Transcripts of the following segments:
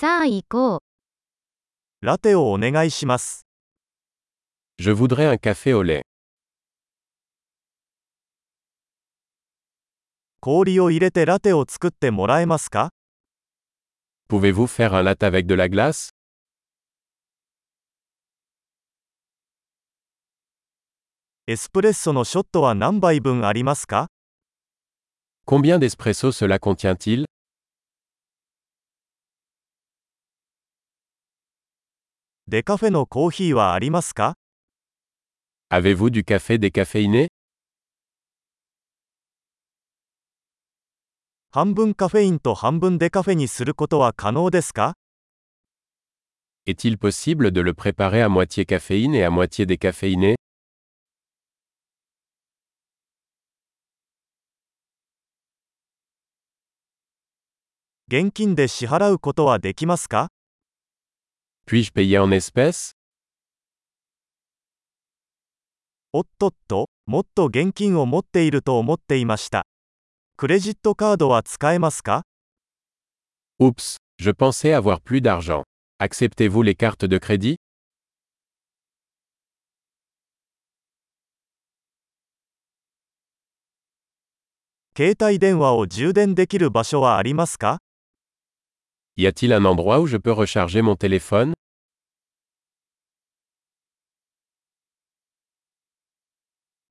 さあ行こう。ラテをお願いします。Je voudrais un café au lait. 氷を入れてラテを作ってもらえますか Pouvez-vous faire un latte avec de la glace エスプレッソのショットは何杯分ありますか Combien d'espresso cela contient-il デカフェのコーヒーはありますか Avez-vous du café décaféiné 半分カフェインと半分デカフェにすることは可能ですか Est-il possible de le préparer à moitié caféine et à moitié décaféiné 現金で支払うことはできますか Puis-je payer en espèces おっとっと、もっと現金を持っていると思っていました。クレジットカードは使えますか Oups, je pensais avoir plus d'argent. Acceptez-vous les cartes de crédit 携帯電話を充電できる場所はありますか Y a-t-il un endroit où je peux recharger mon téléphone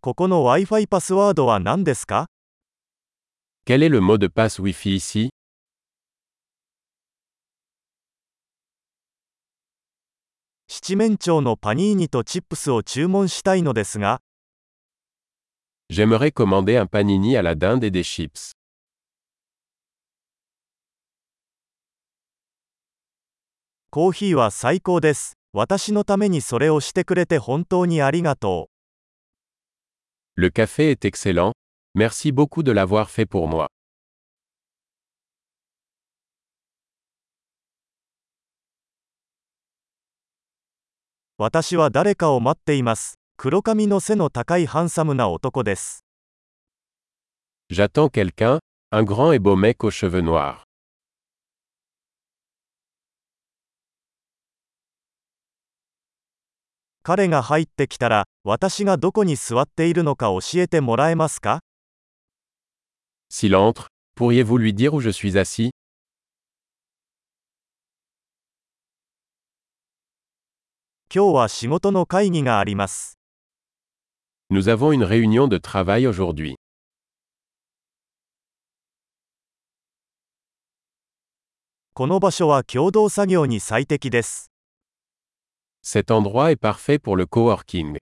ここの Wi-Fi パスワードは何ですか Quel est le mot de passe Wi-Fi ici 七面鳥のパニーニとチップスを注文したいのですが、J'aimerais commander un panini à la dinde et des chips. コーヒーは最高です。私のためにそれをしてくれて本当にありがとう。Le café est excellent, merci beaucoup de l'avoir fait pour moi. J'attends quelqu'un, un grand et beau mec aux cheveux noirs. 彼が入ってきたら、私がどこに座っているのか教えてもらえますか S'il entre, pourriez-vous lui dire où je suis assis 今日は仕事の会議があります。Nous avons une réunion de travail aujourd'hui. この場所は共同作業に最適です。Cet endroit est parfait pour le coworking.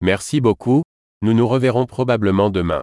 Merci beaucoup, nous nous reverrons probablement demain.